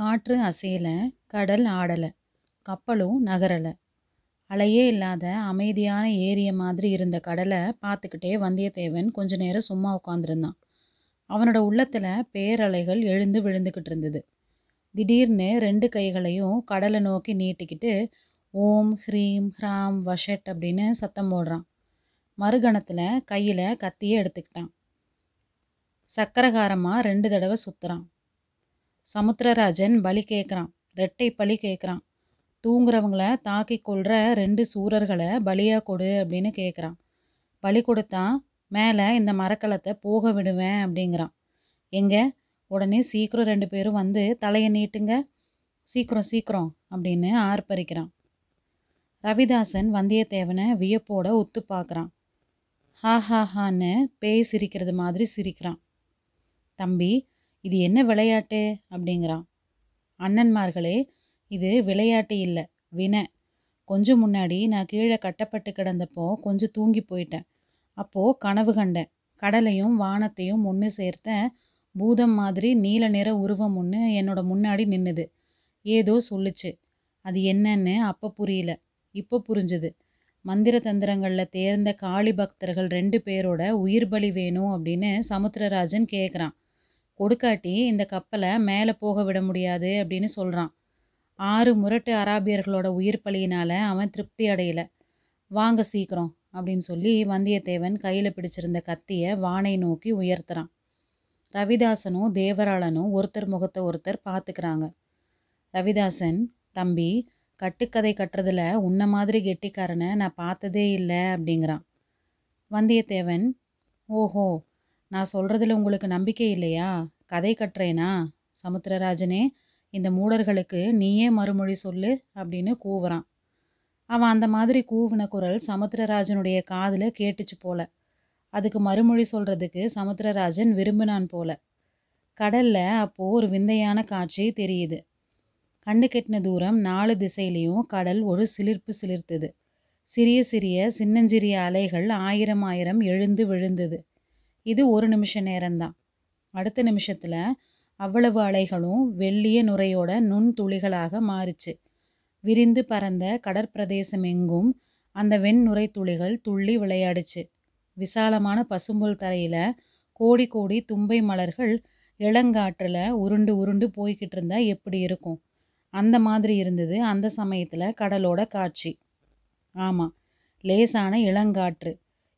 காற்று அசையலை கடல் ஆடலை கப்பலும் நகரல. அலையே இல்லாத அமைதியான ஏரிய மாதிரி இருந்த கடலை பார்த்துக்கிட்டே வந்தியத்தேவன் கொஞ்ச நேரம் சும்மா உட்காந்துருந்தான் அவனோட உள்ளத்தில் பேரலைகள் எழுந்து விழுந்துக்கிட்டு இருந்தது. திடீர்னு ரெண்டு கைகளையும் கடலை நோக்கி நீட்டிக்கிட்டு ஓம் ஹ்ரீம் ஹ்ராம் வஷட் அப்படின்னு சத்தம் போடுறான். மறுகணத்தில் கையில் கத்தியே எடுத்துக்கிட்டான். சக்கரகாரமாக ரெண்டு தடவை சுற்றுறான் சமுத்திரராஜன் பலி கேட்குறான். ரெட்டை பலி கேட்குறான். தூங்குறவங்கள தாக்கி கொள்கிற ரெண்டு சூரர்களை பலியாக கொடு அப்படின்னு கேட்குறான். பலி கொடுத்தா மேலே இந்த மரக்கலத்தை போக விடுவேன் அப்படிங்கிறான். எங்க உடனே சீக்கிரம் ரெண்டு பேரும் வந்து தலையை நீட்டுங்க சீக்கிரம் சீக்கிரம் அப்படின்னு ஆர்ப்பரிக்கிறான். ரவிதாசன் வந்தியத்தேவனை வியப்போட ஒத்து பார்க்குறான். ஹா ஹா ஹான்னு பேய் சிரிக்கிறது மாதிரி சிரிக்கிறான். தம்பி இது என்ன விளையாட்டு அப்படிங்கிறான். அண்ணன்மார்களே இது விளையாட்டு இல்லை வினை. கொஞ்சம் முன்னாடி நான் கீழே கட்டப்பட்டு கிடந்தப்போ கொஞ்சம் தூங்கி போயிட்டேன். அப்போது கனவு கண்டேன். கடலையும் வானத்தையும் ஒன்று சேர்த்த பூதம் மாதிரி நீல நிற உருவம் ஒன்று என்னோட முன்னாடி நின்னுது. ஏதோ சொல்லுச்சு. அது என்னன்னு அப்போ புரியல. இப்போ புரிஞ்சுது. மந்திர தந்திரங்களில் தேர்ந்த காளி பக்தர்கள் ரெண்டு பேரோட உயிர் பலி வேணும் அப்படின்னு சமுத்திரராஜன் கேட்குறான். கொடுக்காட்டி இந்த கப்பலை மேலே போக விட முடியாது அப்படின்னு சொல்கிறான் ஆறு முரட்டு அராபியர்களோட உயிர் பலியினால் அவன் திருப்தி அடையலை வாங்க சீக்கிரம் அப்படின்னு சொல்லி வந்தியத்தேவன் கையில் பிடிச்சிருந்த கத்தியை வானை நோக்கி உயர்த்துறான். ரவிதாசனும் தேவராளனும் ஒருத்தர் முகத்தை ஒருத்தர் பார்த்துக்கிறாங்க. ரவிதாசன் தம்பி கட்டுக்கதை கட்டுறதுல உன்ன மாதிரி கெட்டிக்காரனை நான் பார்த்ததே இல்லை அப்படிங்கிறான். வந்தியத்தேவன் ஓஹோ நான் சொல்கிறதுல உங்களுக்கு நம்பிக்கை இல்லையா கதை கட்டுறேனா சமுத்திரராஜனே இந்த மூடர்களுக்கு நீயே மறுமொழி சொல்லு அப்படின்னு கூவுறான். அவன் அந்த மாதிரி கூவின குரல் சமுத்திரராஜனுடைய காதில் கேட்டுச்சு போல. அதுக்கு மறுமொழி சொல்கிறதுக்கு சமுத்திரராஜன் விரும்பினான் போல. கடலில் அப்போது ஒரு விந்தையான காட்சி தெரியுது. கண்ணு கெட்டின தூரம் நாலு திசையிலையும் கடல் ஒரு சிலிர்ப்பு சிலிர்த்தது. சிறிய சிறிய சின்னஞ்சிறிய அலைகள் ஆயிரம் ஆயிரம் எழுந்து விழுந்தது. இது ஒரு நிமிஷ நேரம்தான். அடுத்த நிமிஷத்தில் அவ்வளவு அலைகளும் வெள்ளிய நுரையோட நுண் துளிகளாக மாறிச்சு. விரிந்து பறந்த கடற்பிரதேசம் எங்கும் அந்த வெண்ணுரை துளிகள் துள்ளி விளையாடுச்சு. விசாலமான பசும்புல் தரையில் கோடி கோடி தும்பை மலர்கள் இளங்காற்றில் உருண்டு உருண்டு போய்கிட்டு இருந்தா எப்படி இருக்கும் அந்த மாதிரி இருந்தது அந்த சமயத்தில் கடலோட காட்சி. ஆமாம் லேசான இளங்காற்று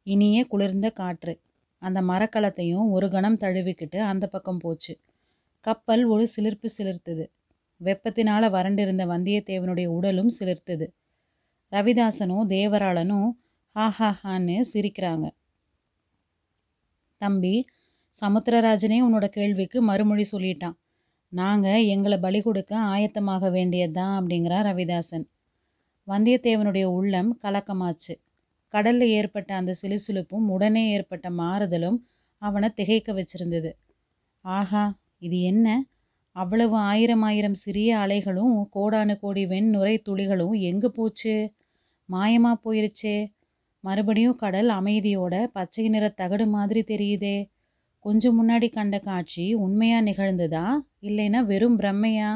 இனிய குளிர்ந்த காற்று. அந்த மரக்கலத்தையும் ஒரு கணம் தழுவிக்கிட்டு அந்த பக்கம் போச்சு. கப்பல் ஒரு சிலிர்ப்பு சிலிர்த்தது. வெப்பத்தினால் வறண்டிருந்த வந்தியத்தேவனுடைய உடலும் சிலிர்த்தது. ரவிதாசனும் தேவராளனும் ஹா ஹா ஹான்னு சிரிக்கிறாங்க. தம்பி சமுத்திரராஜனே உன்னோட கேள்விக்கு மறுமொழி சொல்லிட்டான். நாங்கள் எங்களை பலி கொடுக்க ஆயத்தமாக வேண்டியதுதான் அப்படிங்கிறான் ரவிதாசன். வந்தியத்தேவனுடைய உள்ளம் கலக்கமாச்சு. கடலில் ஏற்பட்ட அந்த சிலுசிலுப்பும் உடனே ஏற்பட்ட மாறுதலும் அவனை திகைக்க வச்சிருந்தது. ஆஹா இது என்ன? அவ்வளவு ஆயிரம் ஆயிரம் சிறிய அலைகளும் கோடானு கோடி வெண்நுரை துளிகளும் எங்கே போச்சு? மாயமா போயிருச்சே. மறுபடியும் கடல் அமைதியோட பச்சை நிற தகடு மாதிரி தெரியுதே. கொஞ்சம் முன்னாடி கண்ட காட்சி உண்மையாக நிகழ்ந்ததா? இல்லைன்னா வெறும் பிரம்மையா?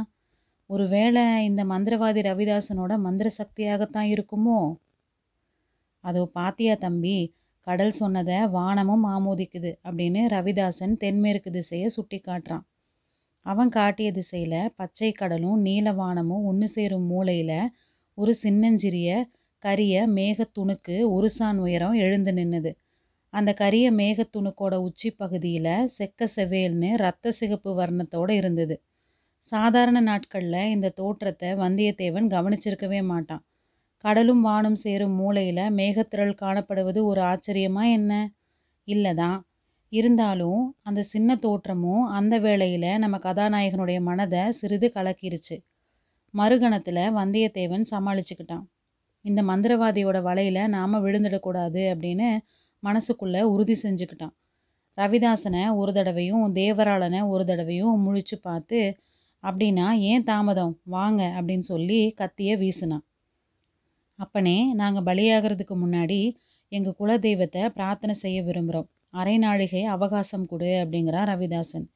ஒருவேளை இந்த மந்திரவாதி ரவிதாசனோட மந்திர சக்தியாகத்தான் இருக்குமோ? அதோ பாத்தியா தம்பி கடல் சொன்னதை வானமும் ஆமோதிக்குது அப்படின்னு ரவிதாசன் தென்மேற்கு திசையை சுட்டி காட்டுறான். அவன் காட்டிய திசையில் பச்சை கடலும் நீல வானமும் ஒன்று சேரும் மூலையில் ஒரு சின்னஞ்சிறிய கரிய மேகத்துணுக்கு உருசான் உயரம் எழுந்து நின்னுது. அந்த கரிய மேகத்துணுக்கோட உச்சி பகுதியில் செக்க செவேல்னு ரத்த சிகப்பு வர்ணத்தோடு இருந்தது. சாதாரண நாட்களில் இந்த தோற்றத்தை வந்தியத்தேவன் கவனிச்சிருக்கவே மாட்டான். கடலும் வானும் சேரும் மூலையில் மேகத்திரள் காணப்படுவது ஒரு ஆச்சரியமா என்ன? இல்லதான். இருந்தாலும் அந்த சின்ன தோற்றமும் அந்த வேளையில் நம்ம கதாநாயகனுடைய மனதை சிறிது கலக்கிருச்சு. மறுகணத்தில் வந்தியத்தேவன் சமாளிச்சுக்கிட்டான். இந்த மந்திரவாதியோட வலையில் நாம விழுந்துடக்கூடாது அப்படின்னு மனசுக்குள்ளே உறுதி செஞ்சுக்கிட்டான். ரவிதாசனை ஒரு தடவையும் தேவராளனை ஒரு தடவையும் முழிச்சு பார்த்து அப்படின்னா ஏன் தாமதம் வாங்க அப்படின்னு சொல்லி கத்திய வீசினான். அப்பனே நாங்கள் பலியாகிறதுக்கு முன்னாடி எங்க குலதெய்வத்தை பிரார்த்தனை செய்ய விரும்புகிறோம் அரை நாழிகை அவகாசம் கொடு அப்படிங்கிறான் ரவிதாசன்.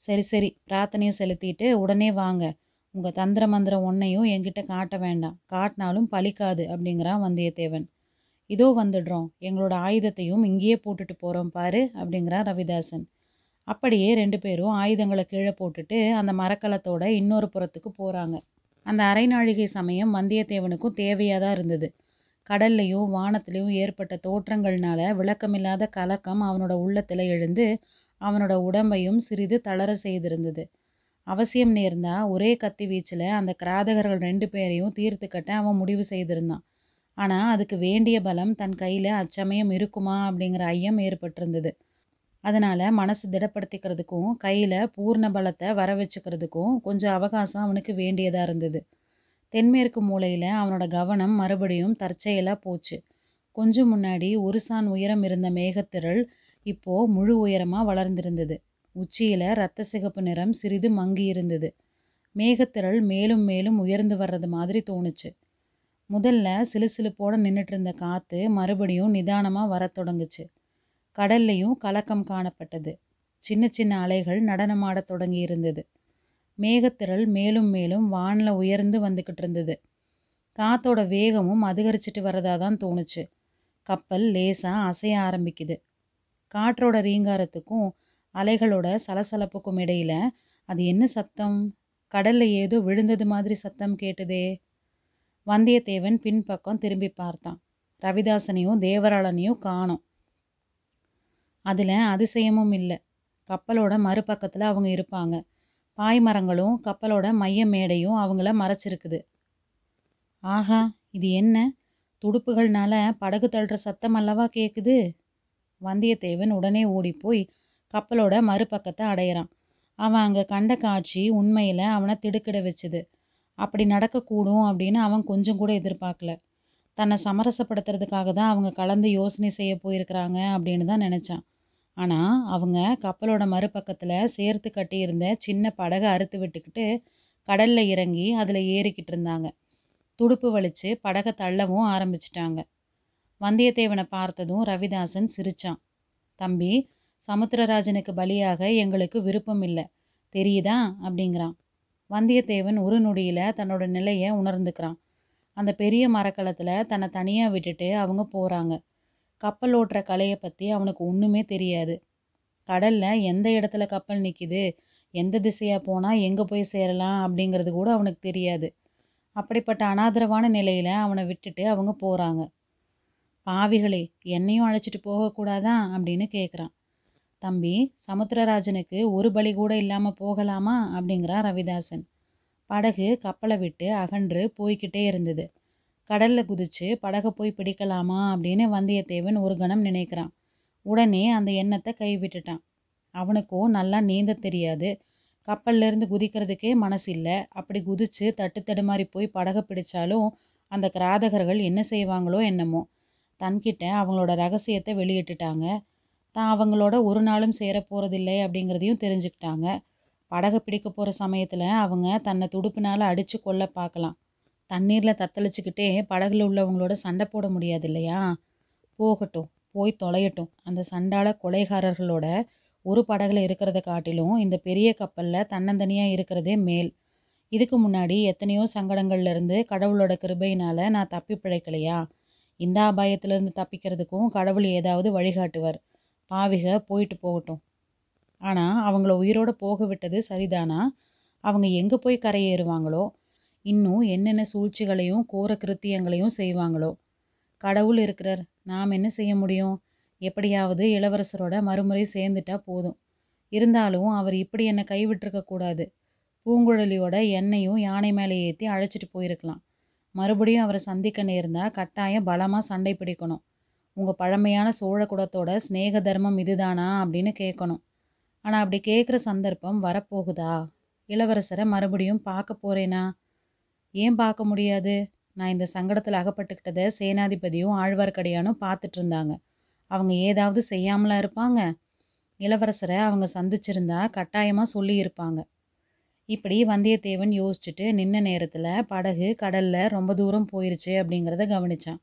சரி சரி பிரார்த்தனையை செலுத்திட்டு உடனே வாங்க. உங்கள் தந்திர மந்திரம் ஒன்றையும் எங்கிட்ட காட்ட வேண்டாம். காட்டினாலும் பலிக்காது அப்படிங்கிறான் வந்தியத்தேவன். இதோ வந்துடுறோம். எங்களோட ஆயுதத்தையும் இங்கேயே போட்டுட்டு போகிறோம் பாரு அப்படிங்கிறான் ரவிதாசன். அப்படியே ரெண்டு பேரும் ஆயுதங்களை கீழே போட்டுட்டு அந்த மரக்கலத்தோட இன்னொரு புறத்துக்கு போகிறாங்க அந்த அரை நாழிகை சமயம் வந்தியத்தேவனுக்கும் தேவையாக தான் இருந்தது. கடல்லையும் வானத்திலையும் ஏற்பட்ட தோற்றங்கள்னால விளக்கமில்லாத கலக்கம் அவனோட உள்ளத்தில் எழுந்து அவனோட உடம்பையும் சிறிது தளர செய்திருந்தது. அவசியம் நேர்ந்தா ஒரே கத்தி வீச்சில் அந்த கிராதகர்கள் ரெண்டு பேரையும் தீர்த்து கட்ட அவன் முடிவு செய்திருந்தான். ஆனால் அதுக்கு வேண்டிய பலம் தன் கையில் அச்சமயம் இருக்குமா அப்படிங்கிற ஐயம் ஏற்பட்டிருந்தது. அதனால் மனசு திடப்படுத்திக்கிறதுக்கும் கையில் பூர்ண பலத்தை வர வச்சுக்கிறதுக்கும் கொஞ்சம் அவகாசம் அவனுக்கு வேண்டியதாக இருந்தது. தென்மேற்கு மூலையில் அவனோட கவனம் மறுபடியும் தற்செயலாக போச்சு. கொஞ்சம் முன்னாடி ஒரு சான் உயரம் இருந்த மேகத்திரள் இப்போது முழு உயரமாக வளர்ந்திருந்தது. உச்சியில் இரத்த சிகப்பு நிறம் சிறிது மங்கி இருந்தது. மேகத்திரள் மேலும் மேலும் உயர்ந்து வர்றது மாதிரி தோணுச்சு. முதல்ல சிலுசிலுப்போட நின்றுட்டு இருந்த காற்று மறுபடியும் நிதானமாக வரத் தொடங்குச்சு. கடல்லையும் கலக்கம் காணப்பட்டது. சின்ன சின்ன அலைகள் நடனமாடத் தொடங்கி இருந்தது மேகத்திரள் மேலும் மேலும் வானில் உயர்ந்து வந்துக்கிட்டு இருந்தது. காத்தோட வேகமும் அதிகரிச்சிட்டு வரதா தான் தோணுச்சு. கப்பல் லேசாக அசைய ஆரம்பிக்குது. காற்றோட ரீங்காரத்துக்கும் அலைகளோட சலசலப்புக்கும் இடையில அது என்ன சத்தம்? கடல்ல ஏதோ விழுந்தது மாதிரி சத்தம் கேட்டுதே. வந்தியத்தேவன் பின்பக்கம் திரும்பி பார்த்தான். ரவிதாசனையும் தேவராளனையும் காணோம். அதில் அதிசயமும் இல்லை. கப்பலோட மறுபக்கத்தில் அவங்க இருப்பாங்க. பாய்மரங்களும் கப்பலோட மைய மேடையும் அவங்கள மறைச்சிருக்குது. ஆஹா இது என்ன? துடுப்புகள்னால படகு தள்ளுற சத்தம் அல்லவா கேட்குது வந்தியத்தேவன் உடனே ஓடிப்போய் கப்பலோட மறுபக்கத்தை அடையிறான். அவன் அங்கே கண்ட காட்சி உண்மையில் அவனை திடுக்கிட வச்சுது. அப்படி நடக்கக்கூடும் அப்படின்னு அவன் கொஞ்சம் கூட எதிர்பார்க்கல. தன்னை சமரசப்படுத்துறதுக்காக தான் அவங்க கலந்து யோசனை செய்ய போயிருக்கிறாங்க அப்படின்னு தான் நினச்சான். ஆனால் அவங்க கப்பலோட மறுபக்கத்தில் சேர்த்து கட்டியிருந்த சின்ன படகை அறுத்து விட்டுக்கிட்டு கடலில் இறங்கி அதில் ஏறிக்கிட்டு இருந்தாங்க துடுப்பு வலிச்சு படகை தள்ளவும் ஆரம்பிச்சிட்டாங்க. வந்தியத்தேவனை பார்த்ததும் ரவிதாசன் சிரிச்சான். தம்பி சமுத்திரராஜனுக்கு பலியாக எங்களுக்கு விருப்பம் இல்லை. தெரியுதா? அப்படிங்கிறான். வந்தியத்தேவன் ஒரு நொடியில் தன்னோட நிலையை உணர்ந்துக்கிறான். அந்த பெரிய மரக்கலத்தில் தன்னை தனியாக விட்டுட்டு அவங்க போகிறாங்க கப்பல் ஓட்டுற கலையை பற்றி அவனுக்கு ஒன்றுமே தெரியாது. கடலில் எந்த இடத்துல கப்பல் நிற்கிது எந்த திசையாக போனால் எங்கே போய் சேரலாம் அப்படிங்கிறது கூட அவனுக்கு தெரியாது. அப்படிப்பட்ட அனாதரவான நிலையில் அவனை விட்டுட்டு அவங்க போகிறாங்க பாவிகளே என்னையும் அழைச்சிட்டு போகக்கூடாதா அப்படின்னு கேட்குறான் தம்பி சமுத்திரராஜனுக்கு ஒரு பலி கூட இல்லாமல் போகலாமா? அப்படிங்கிறான் ரவிதாசன். படகு கப்பலை விட்டு அகன்று போய்கிட்டே இருந்தது. கடலில் குதிச்சு படகை போய் பிடிக்கலாமா அப்படின்னு வந்தியத்தேவன் ஒரு கணம் நினைக்கிறான். உடனே அந்த எண்ணத்தை கைவிட்டுட்டான். அவனுக்கும் நல்லா நீந்த தெரியாது. கப்பல்லேருந்து குதிக்கிறதுக்கே மனசு இல்லை. அப்படி குதிச்சு தட்டு தடுமாறி போய் படகை பிடிச்சாலும் அந்த கிராதகர்கள் என்ன செய்வாங்களோ என்னமோ. தன்கிட்ட அவங்களோட ரகசியத்தை வெளியிட்டுட்டாங்க. தான் அவங்களோட ஒரு நாளும் சேர போகிறதில்லை அப்படிங்கிறதையும் தெரிஞ்சுக்கிட்டாங்க. படகை பிடிக்க போகிற சமயத்தில் அவங்க தன்னை துடுப்பினால் அடித்து கொல்ல பார்க்கலாம். தண்ணீரில் தத்தளிச்சுக்கிட்டே படகுல உள்ளவங்களோட சண்டை போட முடியாது இல்லையா? போகட்டும் போய் தொலையட்டும். அந்த சண்டால கொலைகாரர்களோட ஒரு படகுல இருக்கிறத காட்டிலும் இந்த பெரிய கப்பலில் தன்னந்தனியாக இருக்கிறதே மேல். இதுக்கு முன்னாடி எத்தனையோ சங்கடங்கள்லேருந்து கடவுளோட கிருபையினால் நான் தப்பி பிழைக்கலையா? இந்த அபாயத்திலேருந்து தப்பிக்கிறதுக்கும் கடவுள் ஏதாவது வழிகாட்டுவார். பாவிக போயிட்டு போகட்டும். ஆனால் அவங்கள உயிரோடு போக விட்டது சரிதானா? அவங்க எங்கே போய் கரையேறுவாங்களோ? இன்னும் என்னென்ன சூழ்ச்சிகளையும் கோர கிருத்தியங்களையும் செய்வாங்களோ? கடவுள் இருக்கிறார். நாம் என்ன செய்ய முடியும்? எப்படியாவது இளவரசரோட மறுமுறை சேர்ந்துட்டா போதும். இருந்தாலும் அவர் இப்படி என்னை கைவிட்டிருக்க கூடாது. பூங்குழலியோட எண்ணெயும் யானை மேலே ஏற்றி அழைச்சிட்டு போயிருக்கலாம். மறுபடியும் அவரை சந்திக்க நேர்ந்தா கட்டாயம் பலமாக சண்டை பிடிக்கணும். உங்கள் பழமையான சோழ குலத்தோட ஸ்நேக தர்மம் இதுதானா அப்படின்னு கேட்கணும். ஆனால் அப்படி கேட்குற சந்தர்ப்பம் வரப்போகுதா? இளவரசரை மறுபடியும் பார்க்க போகிறேனா ஏன் பார்க்க முடியாது? நான் இந்த சங்கடத்தில் அகப்பட்டுக்கிட்டதை சேனாதிபதியும் ஆழ்வார்க்கடியானும் பார்த்துட்டு இருந்தாங்க. அவங்க ஏதாவது செய்யாமலா இருப்பாங்க? இளவரசரை அவங்க சந்திச்சிருந்தா கட்டாயமாக சொல்லியிருப்பாங்க இப்படி வந்தியத்தேவன் யோசிச்சுட்டு நின்ன நேரத்தில் படகு கடலில் ரொம்ப தூரம் போயிருச்சு அப்படிங்கிறத கவனிச்சான்.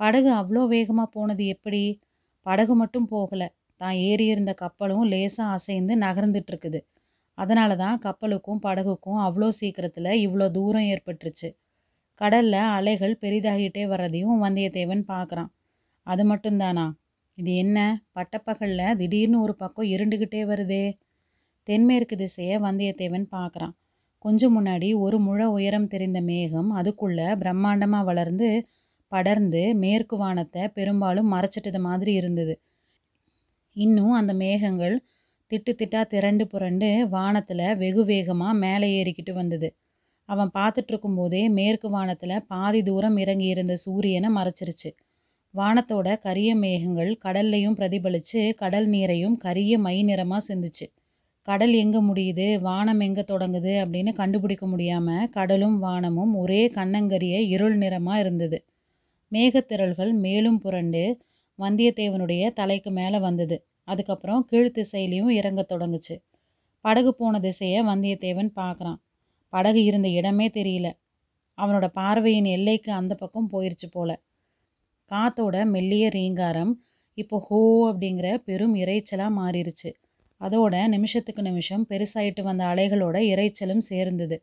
படகு அவ்வளோ வேகமாக போனது எப்படி? படகு மட்டும் போகலை. தான் ஏறி இருந்த கப்பலும் லேசாக அசைந்து நகர்ந்துட்டு இருக்குது. அதனால தான் கப்பலுக்கும் படகுக்கும் அவ்வளோ சீக்கிரத்தில் இவ்வளோ தூரம் ஏற்பட்டுருச்சு. கடலில் அலைகள் பெரிதாகிட்டே வர்றதையும் வந்தியத்தேவன் பார்க்குறான் அது மட்டும்தானா இது என்ன? பட்டப்பகலில் திடீர்னு ஒரு பக்கம் இருண்டுக்கிட்டே வருதே. தென்மேற்கு திசையை வந்தியத்தேவன் பார்க்குறான் கொஞ்சம் முன்னாடி ஒரு முழ உயரம் தெரிந்த மேகம் அதுக்குள்ளே பிரம்மாண்டமாக வளர்ந்து படர்ந்து மேற்கு வானத்தை பெரும்பாலும் மறைச்சிட்டது மாதிரி இருந்தது. இன்னும் அந்த மேகங்கள் திட்டு திட்டா திரண்டு புரண்டு வானத்தில் வெகு வேகமாக மேலே ஏறிக்கிட்டு வந்தது. அவன் பார்த்துட்டு இருக்கும்போதே மேற்கு வானத்தில் பாதி தூரம் இறங்கி இருந்த சூரியனை மறைச்சிருச்சு. வானத்தோட கரிய மேகங்கள் கடல்லையும் பிரதிபலித்து கடல் நீரையும் கரிய மை நிறமாக சிந்துச்சு. கடல் எங்கே முடியுது? வானம் எங்கே தொடங்குது? அப்படின்னு கண்டுபிடிக்க முடியாமல் கடலும் வானமும் ஒரே கண்ணங்கரிய இருள் நிறமாக இருந்தது. மேகத்திரள்கள் மேலும் புரண்டு வந்தியத்தேவனுடைய தலைக்கு மேலே வந்தது. அதுக்கப்புறம் கீழ் திசையிலையும் இறங்க தொடங்குச்சு. படகு போன திசையை வந்தியத்தேவன் பார்க்குறான். படகு இருந்த இடமே தெரியல. அவனோட பார்வையின் எல்லைக்கு அந்த பக்கம் போயிருச்சு போல. காத்தோட மெல்லிய ரீங்காரம் இப்போ ஹோ அப்படிங்கிற பெரும் இறைச்சலாக மாறிடுச்சு அதோட நிமிஷத்துக்கு நிமிஷம் பெருசாயிட்டு வந்த அலைகளோட இறைச்சலும் சேர்ந்தது.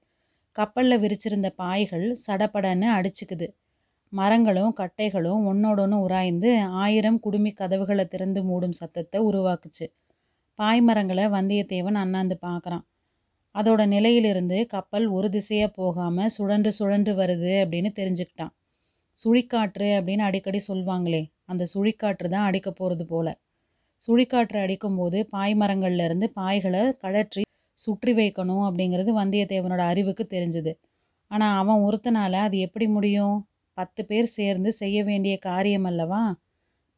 கப்பலில் விரிச்சிருந்த பாய்கள் சடப்படன்னு அடிச்சுக்குது. மரங்களும் கட்டைகளும் ஒன்னோடொன்று உராய்ந்து ஆயிரம் குடுமி கதவுகளை திறந்து மூடும் சத்தத்தை உருவாக்குச்சு. பாய்மரங்களை வந்தியத்தேவன் அண்ணாந்து பார்க்குறான் அதோட நிலையிலிருந்து கப்பல் ஒரு திசையாக போகாமல் சுழன்று சுழன்று வருது அப்படின்னு தெரிஞ்சுக்கிட்டான். சுழிக்காற்று அப்படின்னு அடிக்கடி சொல்லுவாங்களே அந்த சுழிக்காற்று தான் அடிக்க போகிறது போல. சுழிக்காற்று அடிக்கும்போது பாய்மரங்கள்லேருந்து பாய்களை கழற்றி சுற்றி வைக்கணும் அப்படிங்கிறது வந்தியத்தேவனோட அறிவுக்கு தெரிஞ்சுது. ஆனால் அவன் ஒருத்தனால அது எப்படி முடியும்? பத்து பேர் சேர்ந்து செய்ய வேண்டிய காரியம் அல்லவா?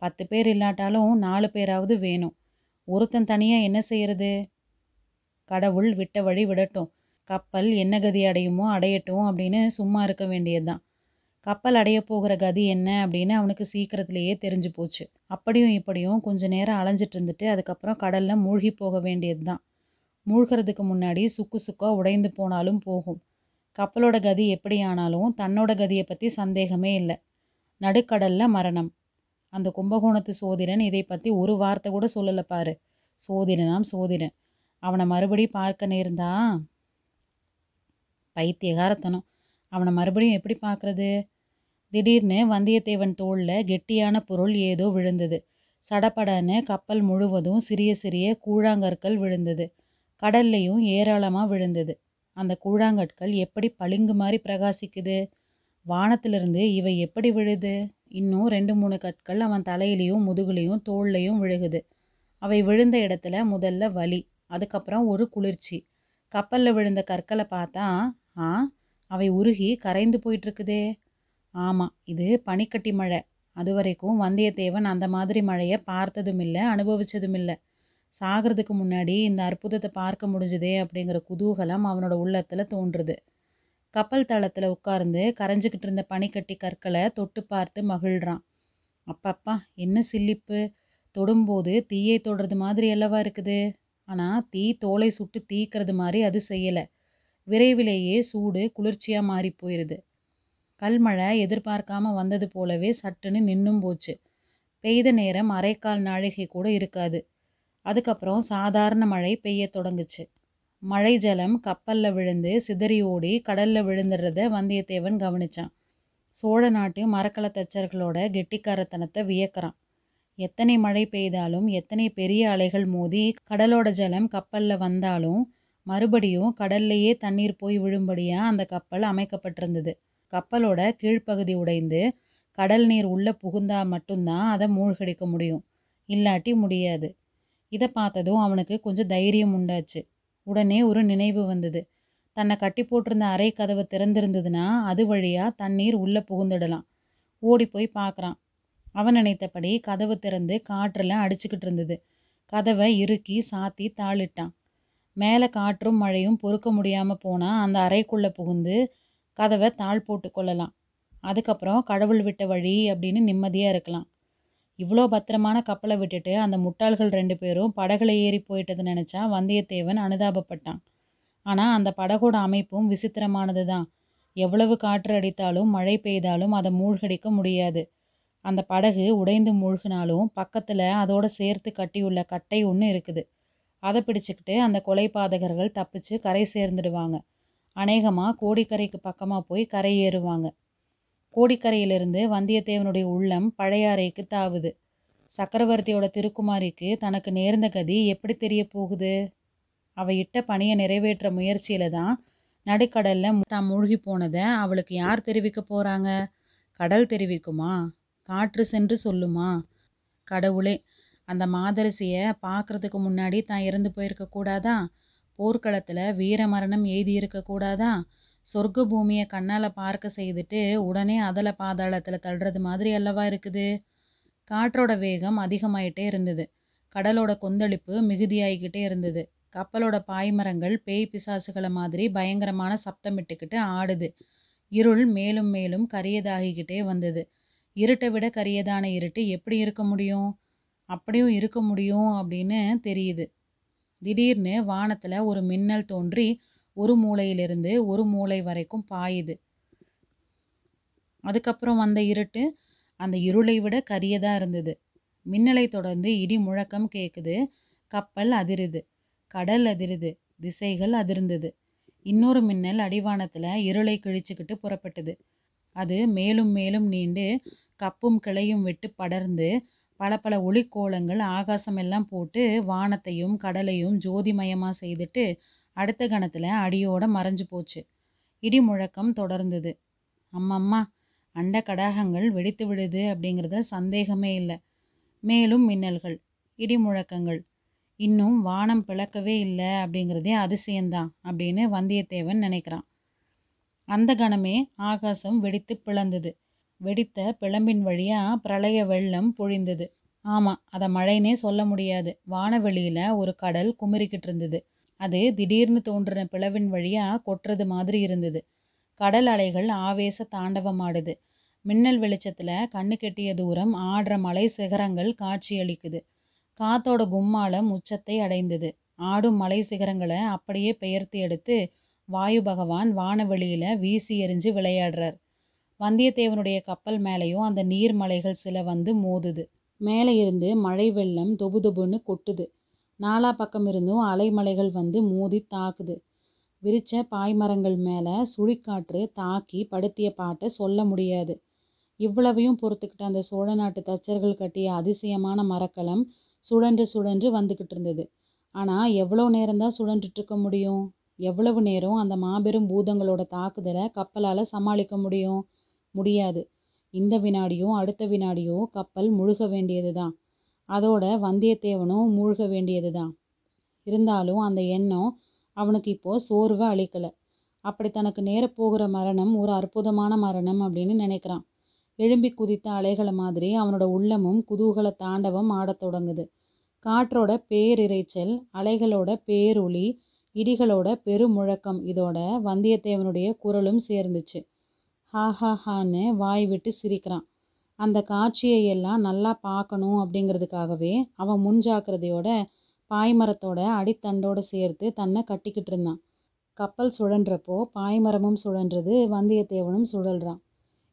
பத்து பேர் இல்லாட்டாலும் நாலு பேராவது வேணும். ஒருத்தன் தனியாக என்ன செய்யறது? கடவுள் விட்ட வழி விடட்டும். கப்பல் என்ன கதி அடையுமோ அடையட்டும் அப்படின்னு சும்மா இருக்க வேண்டியதுதான். கப்பல் அடைய போகிற கதி என்ன அப்படின்னு அவனுக்கு சீக்கிரத்திலேயே தெரிஞ்சு போச்சு. அப்படியும் இப்படியும் கொஞ்ச நேரம் அலைஞ்சிட்டு இருந்துட்டு அதுக்கப்புறம் கடலில் மூழ்கி போக வேண்டியது தான் மூழ்கிறதுக்கு முன்னாடி சுக்கு சுக்காக உடைந்து போனாலும் போகும். கப்பலோட கதி எப்படி ஆனாலும் தன்னோட கதியை பற்றி சந்தேகமே இல்லை. நடுக்கடலில் மரணம். அந்த கும்பகோணத்து சோதிடன் இதை பற்றி ஒரு வார்த்தை கூட சொல்லலை பாரு. சோதிடனாம் சோதிடன். அவனை மறுபடி பார்க்க நேர்ந்தா? பைத்தியகாரத்தனம். அவனை மறுபடியும் எப்படி பார்க்குறது? திடீர்னு வந்தியத்தேவன் தோளில் கெட்டியான பொருள் ஏதோ விழுந்தது. சடப்படன்னு கப்பல் முழுவதும் சிறிய சிறிய கூழாங்கற்கள் விழுந்தது. கடல்லையும் ஏராளமாக விழுந்தது. அந்த கூழாங்கற்கள் எப்படி பளிங்கு மாதிரி பிரகாசிக்குது? வானத்திலிருந்து இவை எப்படி விழுது? இன்னும் ரெண்டு மூணு கற்கள் அவன் தலையிலையும் முதுகுலையும் தோல்லையும் விழுகுது. அவை விழுந்த இடத்துல முதல்ல வலி அதுக்கப்புறம் ஒரு குளிர்ச்சி. கப்பலில் விழுந்த கற்களை பார்த்தா ஆ அவை உருகி கரைந்து போயிட்டுருக்குதே. ஆமாம் இது பனிக்கட்டி மழை. அது வரைக்கும் வந்தியத்தேவன் அந்த மாதிரி மழையை பார்த்ததும் இல்லை அனுபவிச்சதும் இல்லை. சாகிறதுக்கு முன்னாடி இந்த அற்புதத்தை பார்க்க முடிஞ்சுதே அப்படிங்கிற குதூகலம் அவனோட உள்ளத்தில் தோன்றுது. கப்பல் தளத்தில் உட்கார்ந்து கரைஞ்சிக்கிட்டு இருந்த பனிக்கட்டி கற்களை தொட்டு பார்த்து மகிழ்கிறான் அப்பப்பா என்ன சில்லிப்பு? தொடும்போது தீயை தொடுறது மாதிரி அல்லவா இருக்குது? ஆனால் தீ தோலை சுட்டு தீக்கிறது மாதிரி அது செய்யலை. விரைவிலேயே சூடு குளிர்ச்சியாக மாறி போயிடுது கல்மழை எதிர்பார்க்காம வந்தது போலவே சட்டுன்னு நின்னும் போச்சு. பெய்த நேரம் அரைக்கால் நாழிகை கூட இருக்காது. அதுக்கப்புறம் சாதாரண மழை பெய்ய தொடங்குச்சு. மழை ஜலம் கப்பலில் விழுந்து சிதறி ஓடி கடலில் விழுந்துடுறத வந்தியத்தேவன் கவனிச்சான். சோழ நாட்டு மரக்கல தச்சர்களோட கெட்டிக்காரத்தனத்தை வியக்கிறான். எத்தனை மழை பெய்தாலும் எத்தனை பெரிய அலைகள் மோதி கடலோட ஜலம் கப்பலில் வந்தாலும் மறுபடியும் கடல்லையே தண்ணீர் போய் விழும்படியாக அந்த கப்பல் அமைக்கப்பட்டிருந்தது. கப்பலோட கீழ்ப்பகுதி உடைந்து கடல் நீர் உள்ளே புகுந்தா மட்டும்தான் அதை மூழ்கடிக்க முடியும். இல்லாட்டி முடியாது. இதை பார்த்ததும் அவனுக்கு கொஞ்சம் தைரியம் உண்டாச்சு. உடனே ஒரு நினைவு வந்தது. தன்னை கட்டி போட்டிருந்த அறை கதவு திறந்திருந்ததுன்னா அது வழியாக தண்ணீர் உள்ளே புகுந்துடலாம். ஓடி போய் பார்க்குறான். அவன் நினைத்தபடி கதவு திறந்து காற்றில் அடிச்சுக்கிட்டு இருந்தது. கதவை இறுக்கி சாத்தி தாளிட்டான். மேலே காற்றும் மழையும் பொறுக்க முடியாமல் போனால் அந்த அறைக்குள்ளே புகுந்து கதவை தாழ் போட்டு கொள்ளலாம். அதுக்கப்புறம் கடவுள் விட்ட வழி அப்படின்னு நிம்மதியாக இருக்கலாம். இவ்வளோ பத்திரமான கப்பலை விட்டுட்டு அந்த முட்டாள்கள் ரெண்டு பேரும் படகுல ஏறி போயிட்டது நினச்சா வந்தியத்தேவன் அனுதாபப்பட்டான். ஆனால் அந்த படகோட அமைப்பும் விசித்திரமானது தான் எவ்வளவு காற்று அடித்தாலும் மழை பெய்தாலும் அதை மூழ்கடிக்க முடியாது. அந்த படகு உடைந்து மூழ்கினாலும் பக்கத்தில் அதோடு சேர்த்து கட்டியுள்ள கட்டை ஒன்று இருக்குது. அதை பிடிச்சிக்கிட்டு அந்த கொலை பாதகர்கள் தப்பிச்சு கரை சேர்ந்துடுவாங்க. அநேகமாக கோடிக்கரைக்கு பக்கமாக போய் கரை ஏறுவாங்க. கோடிக்கரையிலிருந்து வந்தியத்தேவனுடைய உள்ளம் பழையாறைக்கு தாவுது. சக்கரவர்த்தியோட திருக்குமாரிக்கு தனக்கு நேர்ந்த கதி எப்படி தெரிய போகுது? அவ இட்ட பணியை நிறைவேற்ற முயற்சியில தான் நடுக்கடல்ல தான் மூழ்கி போனதை அவளுக்கு யார் தெரிவிக்க போறாங்க? கடல் தெரிவிக்குமா? காற்று சென்று சொல்லுமா? கடவுளே அந்த மாதரசியை பார்க்கறதுக்கு முன்னாடி தான் இறந்து போயிருக்க கூடாதா? போர்க்களத்தில் வீர மரணம் எய்தி இருக்கக்கூடாதா சொர்க்க பூமியை கண்ணால் பார்க்க செய்துட்டு உடனே அதில் பாதாளத்தில் தள்ளுறது மாதிரி அல்லவா இருக்குது? காற்றோட வேகம் அதிகமாயிட்டே இருந்தது. கடலோட கொந்தளிப்பு மிகுதியாகிக்கிட்டே இருந்தது. கப்பலோட பாய்மரங்கள் பேய் பிசாசுகளை மாதிரி பயங்கரமான சப்தமிட்டுக்கிட்டு ஆடுது. இருள் மேலும் மேலும் கரியதாகிக்கிட்டே வந்தது. இருட்டை விட கரியதான இருட்டு எப்படி இருக்க முடியும்? அப்படியும் இருக்க முடியும் அப்படின்னு தெரியுது. திடீர்னு வானத்தில் ஒரு மின்னல் தோன்றி ஒரு மூலையிலிருந்து ஒரு மூளை வரைக்கும் பாயுது. அதுக்கப்புறம் வந்த இருட்டு அந்த இருளை விட கரியதாக இருந்தது. மின்னலை தொடர்ந்து இடி முழக்கம் கேட்குது கப்பல் அதிருது. கடல் அதிருது. திசைகள் அதிர்ந்தது. இன்னொரு மின்னல் அடிவானத்தில் இருளை கிழிச்சுக்கிட்டு புறப்பட்டது. அது மேலும் மேலும் நீண்டு கப்பும் கிளையும் விட்டு படர்ந்து பல பல ஒளிக்கோலங்கள் ஆகாசமெல்லாம் போட்டு வானத்தையும் கடலையும் ஜோதிமயமாக செய்துட்டு அடுத்த கணத்தில் அடியோட மறைஞ்சு போச்சு. இடி முழக்கம் தொடர்ந்தது. அம்மம்மா அண்ட கடாகங்கள் வெடித்து விடுது அப்படிங்கிறத சந்தேகமே இல்லை. மேலும் மின்னல்கள் இடி முழக்கங்கள். இன்னும் வானம் பிளக்கவே இல்லை அப்படிங்கிறதே அதிசயம்தான் அப்படின்னு வந்தியத்தேவன் நினைக்கிறான். அந்த கணமே ஆகாசம் வெடித்து பிளந்தது. வெடித்த பிளம்பின் வழியாக பிரளய வெள்ளம் பொழிந்தது. ஆமாம் அதை மழைனே சொல்ல முடியாது. வானவெளியில் ஒரு கடல் குமரிக்கிட்டு இருந்தது. அது திடீர்னு தோன்றின பிளவின் வழியாக கொட்டுறது மாதிரி இருந்தது. கடல் அலைகள் ஆவேச தாண்டவமாடுது. மின்னல் வெளிச்சத்தில் கண்ணு கெட்டிய தூரம் ஆடுற மலை சிகரங்கள் காட்சியளிக்குது. காத்தோட கும்மாளம் உச்சத்தை அடைந்தது. ஆடும் மலை சிகரங்களை அப்படியே பெயர்த்து எடுத்து வாயு பகவான் வானவெளியில் வீசி எறிஞ்சு விளையாடுறார். வந்தியத்தேவனுடைய கப்பல் மேலேயும் அந்த நீர்மலைகள் சில வந்து மோதுது. மேலே இருந்து மழை வெள்ளம் தொபுதொபுன்னு கொட்டுது. நாலா பக்கம் இருந்தும் அலைமலைகள் வந்து மோதி தாக்குது. விரிச்ச பாய்மரங்கள் மேலே சுழிக்காற்று தாக்கி படுத்திய பாட்டை சொல்ல முடியாது. இவ்வளவையும் பொறுத்துக்கிட்ட அந்த சோழ நாட்டு தச்சர்கள் கட்டிய அதிசயமான மரக்கலம் சுழன்று சுழன்று வந்துக்கிட்டு இருந்தது. ஆனால் எவ்வளோ நேரம்தான் சுழன்றுட்டு இருக்க முடியும்? எவ்வளவு நேரம் அந்த மாபெரும் பூதங்களோட தாக்குதலை கப்பலால் சமாளிக்க முடியும்? முடியாது. இந்த வினாடியும் அடுத்த வினாடியும் கப்பல் முழுக வேண்டியது தான் அதோட வந்தியத்தேவனும் மூழ்க வேண்டியது தான் இருந்தாலும் அந்த எண்ணம் அவனுக்கு இப்போது சோர்வை அளிக்கலை. அப்படி தனக்கு நேரப்போகிற மரணம் ஒரு அற்புதமான மரணம் அப்படின்னு நினைக்கிறான். எழும்பி குதித்த அலைகளை மாதிரி அவனோட உள்ளமும் குதூகல தாண்டவம் ஆடத் தொடங்குது. காற்றோட பேரிரைச்சல் அலைகளோட பேரொளி இடிகளோட பெருமுழக்கம் இதோட வந்தியத்தேவனுடைய குரலும் சேர்ந்துச்சு. ஹா ஹா ஹான்னு வாய் விட்டு சிரிக்கிறான். அந்த காட்சியை எல்லாம் நல்லா பார்க்கணும் அப்படிங்கிறதுக்காகவே அவன் முன்ஜாக்கிரதையோட பாய்மரத்தோட அடித்தண்டோடு சேர்த்து தன்னை கட்டிக்கிட்டு இருந்தான். கப்பல் சுழன்றப்போ பாய்மரமும் சுழன்றது வந்தியத்தேவனும் சுழல்றான்.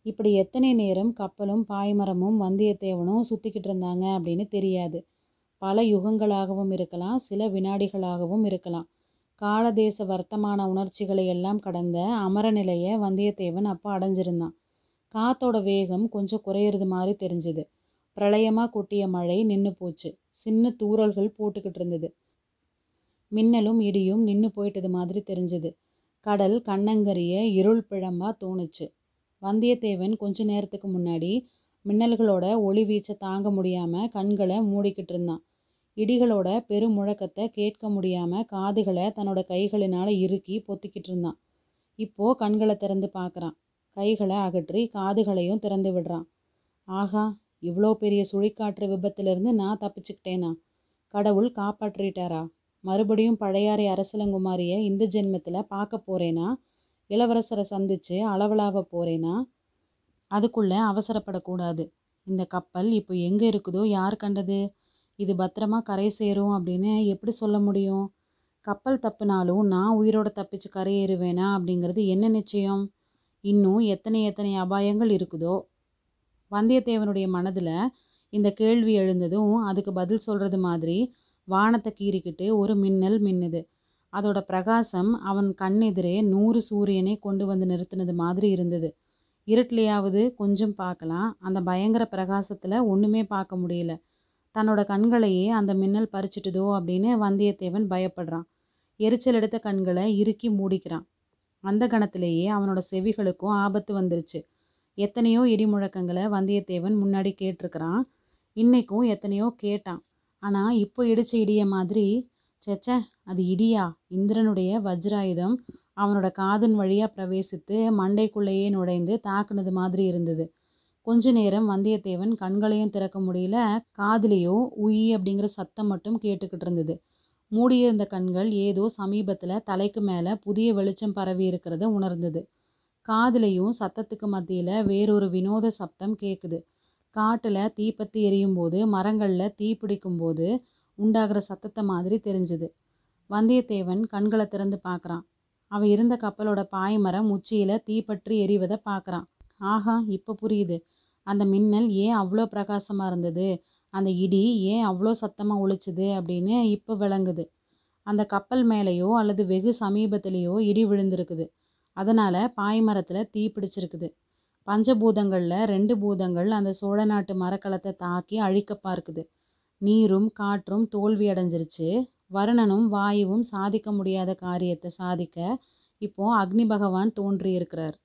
இப்படி எத்தனை நேரம் கப்பலும் பாய்மரமும் வந்தியத்தேவனும் சுற்றிக்கிட்டு இருந்தாங்க அப்படின்னு தெரியாது. பல யுகங்களாகவும் இருக்கலாம் சில வினாடிகளாகவும் இருக்கலாம். காலதேச வர்த்தமான உணர்ச்சிகளை எல்லாம் கடந்த அமரநிலையை வந்தியத்தேவன் அப்போ அடைஞ்சிருந்தான். காத்தோட வேகம் கொஞ்சம் குறையிறது மாதிரி தெரிஞ்சுது. பிரளயமாக கொட்டிய மழை நின்று போச்சு. சின்ன தூறல்கள் போட்டுக்கிட்டு இருந்தது. மின்னலும் இடியும் நின்று போயிட்டது மாதிரி தெரிஞ்சுது. கடல் கண்ணங்கரிய இருள் பிழம்பாக தோணுச்சு. வந்தியத்தேவன் கொஞ்ச நேரத்துக்கு முன்னாடி மின்னல்களோட ஒளி வீச்சை தாங்க முடியாமல் கண்களை மூடிக்கிட்டு இருந்தான். இடிகளோட பெரும் முழக்கத்தை கேட்க முடியாமல் காதுகளை தன்னோட கைகளினால் இறுக்கி பொத்திக்கிட்டு இருந்தான். இப்போ கண்களை திறந்து பார்க்குறான் கைகளை அகற்றி காதுகளையும் திறந்து விடுறான். ஆகா இவ்வளோ பெரிய சுழிக்காற்று விபத்திலிருந்து நான் தப்பிச்சுக்கிட்டேனா? கடவுள் காப்பாற்றிட்டாரா? மறுபடியும் பழையாறை அரசலங்குமாரியை இந்த ஜென்மத்தில் பார்க்க போறேனா? இளவரசரை சந்தித்து அளவலாவ போறேனா? அதுக்குள்ளே அவசரப்படக்கூடாது. இந்த கப்பல் இப்போ எங்கே இருக்குதோ யார் கண்டது? இது பத்திரமா கரை சேரும் அப்படின்னு எப்படி சொல்ல முடியும்? கப்பல் தப்புனாலும் நான் உயிரோட தப்பிச்சு கரையேறுவேனா அப்படிங்கிறது என்ன நிச்சயம்? இன்னும் எத்தனை எத்தனை அபாயங்கள் இருக்குதோ? வந்தியத்தேவனுடைய மனதில் இந்த கேள்வி எழுந்ததும் அதுக்கு பதில் சொல்கிறது மாதிரி வானத்தை கீறிக்கிட்டு ஒரு மின்னல் மின்னுது. அதோட பிரகாசம் அவன் கண்ணெதிரே நூறு சூரியனை கொண்டு வந்து நிறுத்தினது மாதிரி இருந்தது. இருட்டிலையாவது கொஞ்சம் பார்க்கலாம். அந்த பயங்கர பிரகாசத்தில் ஒன்றுமே பார்க்க முடியல. தன்னோட கண்களையே அந்த மின்னல் பறிச்சிட்டுதோ அப்படின்னு வந்தியத்தேவன் பயப்படுறான். எரிச்சல் எடுத்த கண்களை இறுக்கி மூடிக்கிறான். அந்த கணத்திலேயே அவனோட செவிகளுக்கும் ஆபத்து வந்துருச்சு. எத்தனையோ இடி முழக்கங்களை வந்தியத்தேவன் முன்னாடி கேட்டிருக்கிறான். இன்றைக்கும் எத்தனையோ கேட்டான். ஆனால் இப்போ இடிச்ச இடிய மாதிரி சேச்சே அது இடியா? இந்திரனுடைய வஜ்ராயுதம் அவனோட காதின் வழியாக பிரவேசித்து மண்டைக்குள்ளேயே நுழைந்து தாக்குனது மாதிரி இருந்தது. கொஞ்ச நேரம் வந்தியத்தேவன் கண்களையும் திறக்க முடியல காதிலேயோ உயி அப்படிங்கிற சத்தம் மட்டும் கேட்டுக்கிட்டு இருந்தது. மூடியிருந்த கண்கள் ஏதோ சமீபத்தில் தலைக்கு மேலே புதிய வெளிச்சம் பரவி இருக்கிறத உணர்ந்தது. காதுலேயும் சத்தத்துக்கு மத்தியில் வேறொரு வினோத சப்தம் கேட்குது காட்டில் தீப்பத்தி எரியும் போது மரங்களில் தீ பிடிக்கும் போது உண்டாகிற சத்தத்தை மாதிரி தெரிஞ்சுது. வந்தியத்தேவன் கண்களை திறந்து பார்க்குறான் அவன் இருந்த கப்பலோட பாய்மரம் உச்சியில் தீப்பற்றி எரிவதை பார்க்குறான் ஆஹா இப்போ புரியுது. அந்த மின்னல் ஏன் அவ்வளோ பிரகாசமாக இருந்தது? அந்த இடி ஏன் அவ்வளோ சத்தமாக ஒழிச்சுது அப்படின்னு இப்போ விளங்குது. அந்த கப்பல் மேலேயோ அல்லது வெகு சமீபத்திலேயோ இடி விழுந்திருக்குது. அதனால் பாய்மரத்தில் தீ பிடிச்சிருக்குது. பஞ்சபூதங்களில் ரெண்டு பூதங்கள் அந்த சோழ நாட்டு மரக்கலத்தை தாக்கி அழிக்க பார்க்குது. நீரும் காற்றும் தோல்வி அடைஞ்சிருச்சு. வருணனும் வாயுவும் சாதிக்க முடியாத காரியத்தை சாதிக்க இப்போ அக்னி பகவான் தோன்றி இருக்கிறார்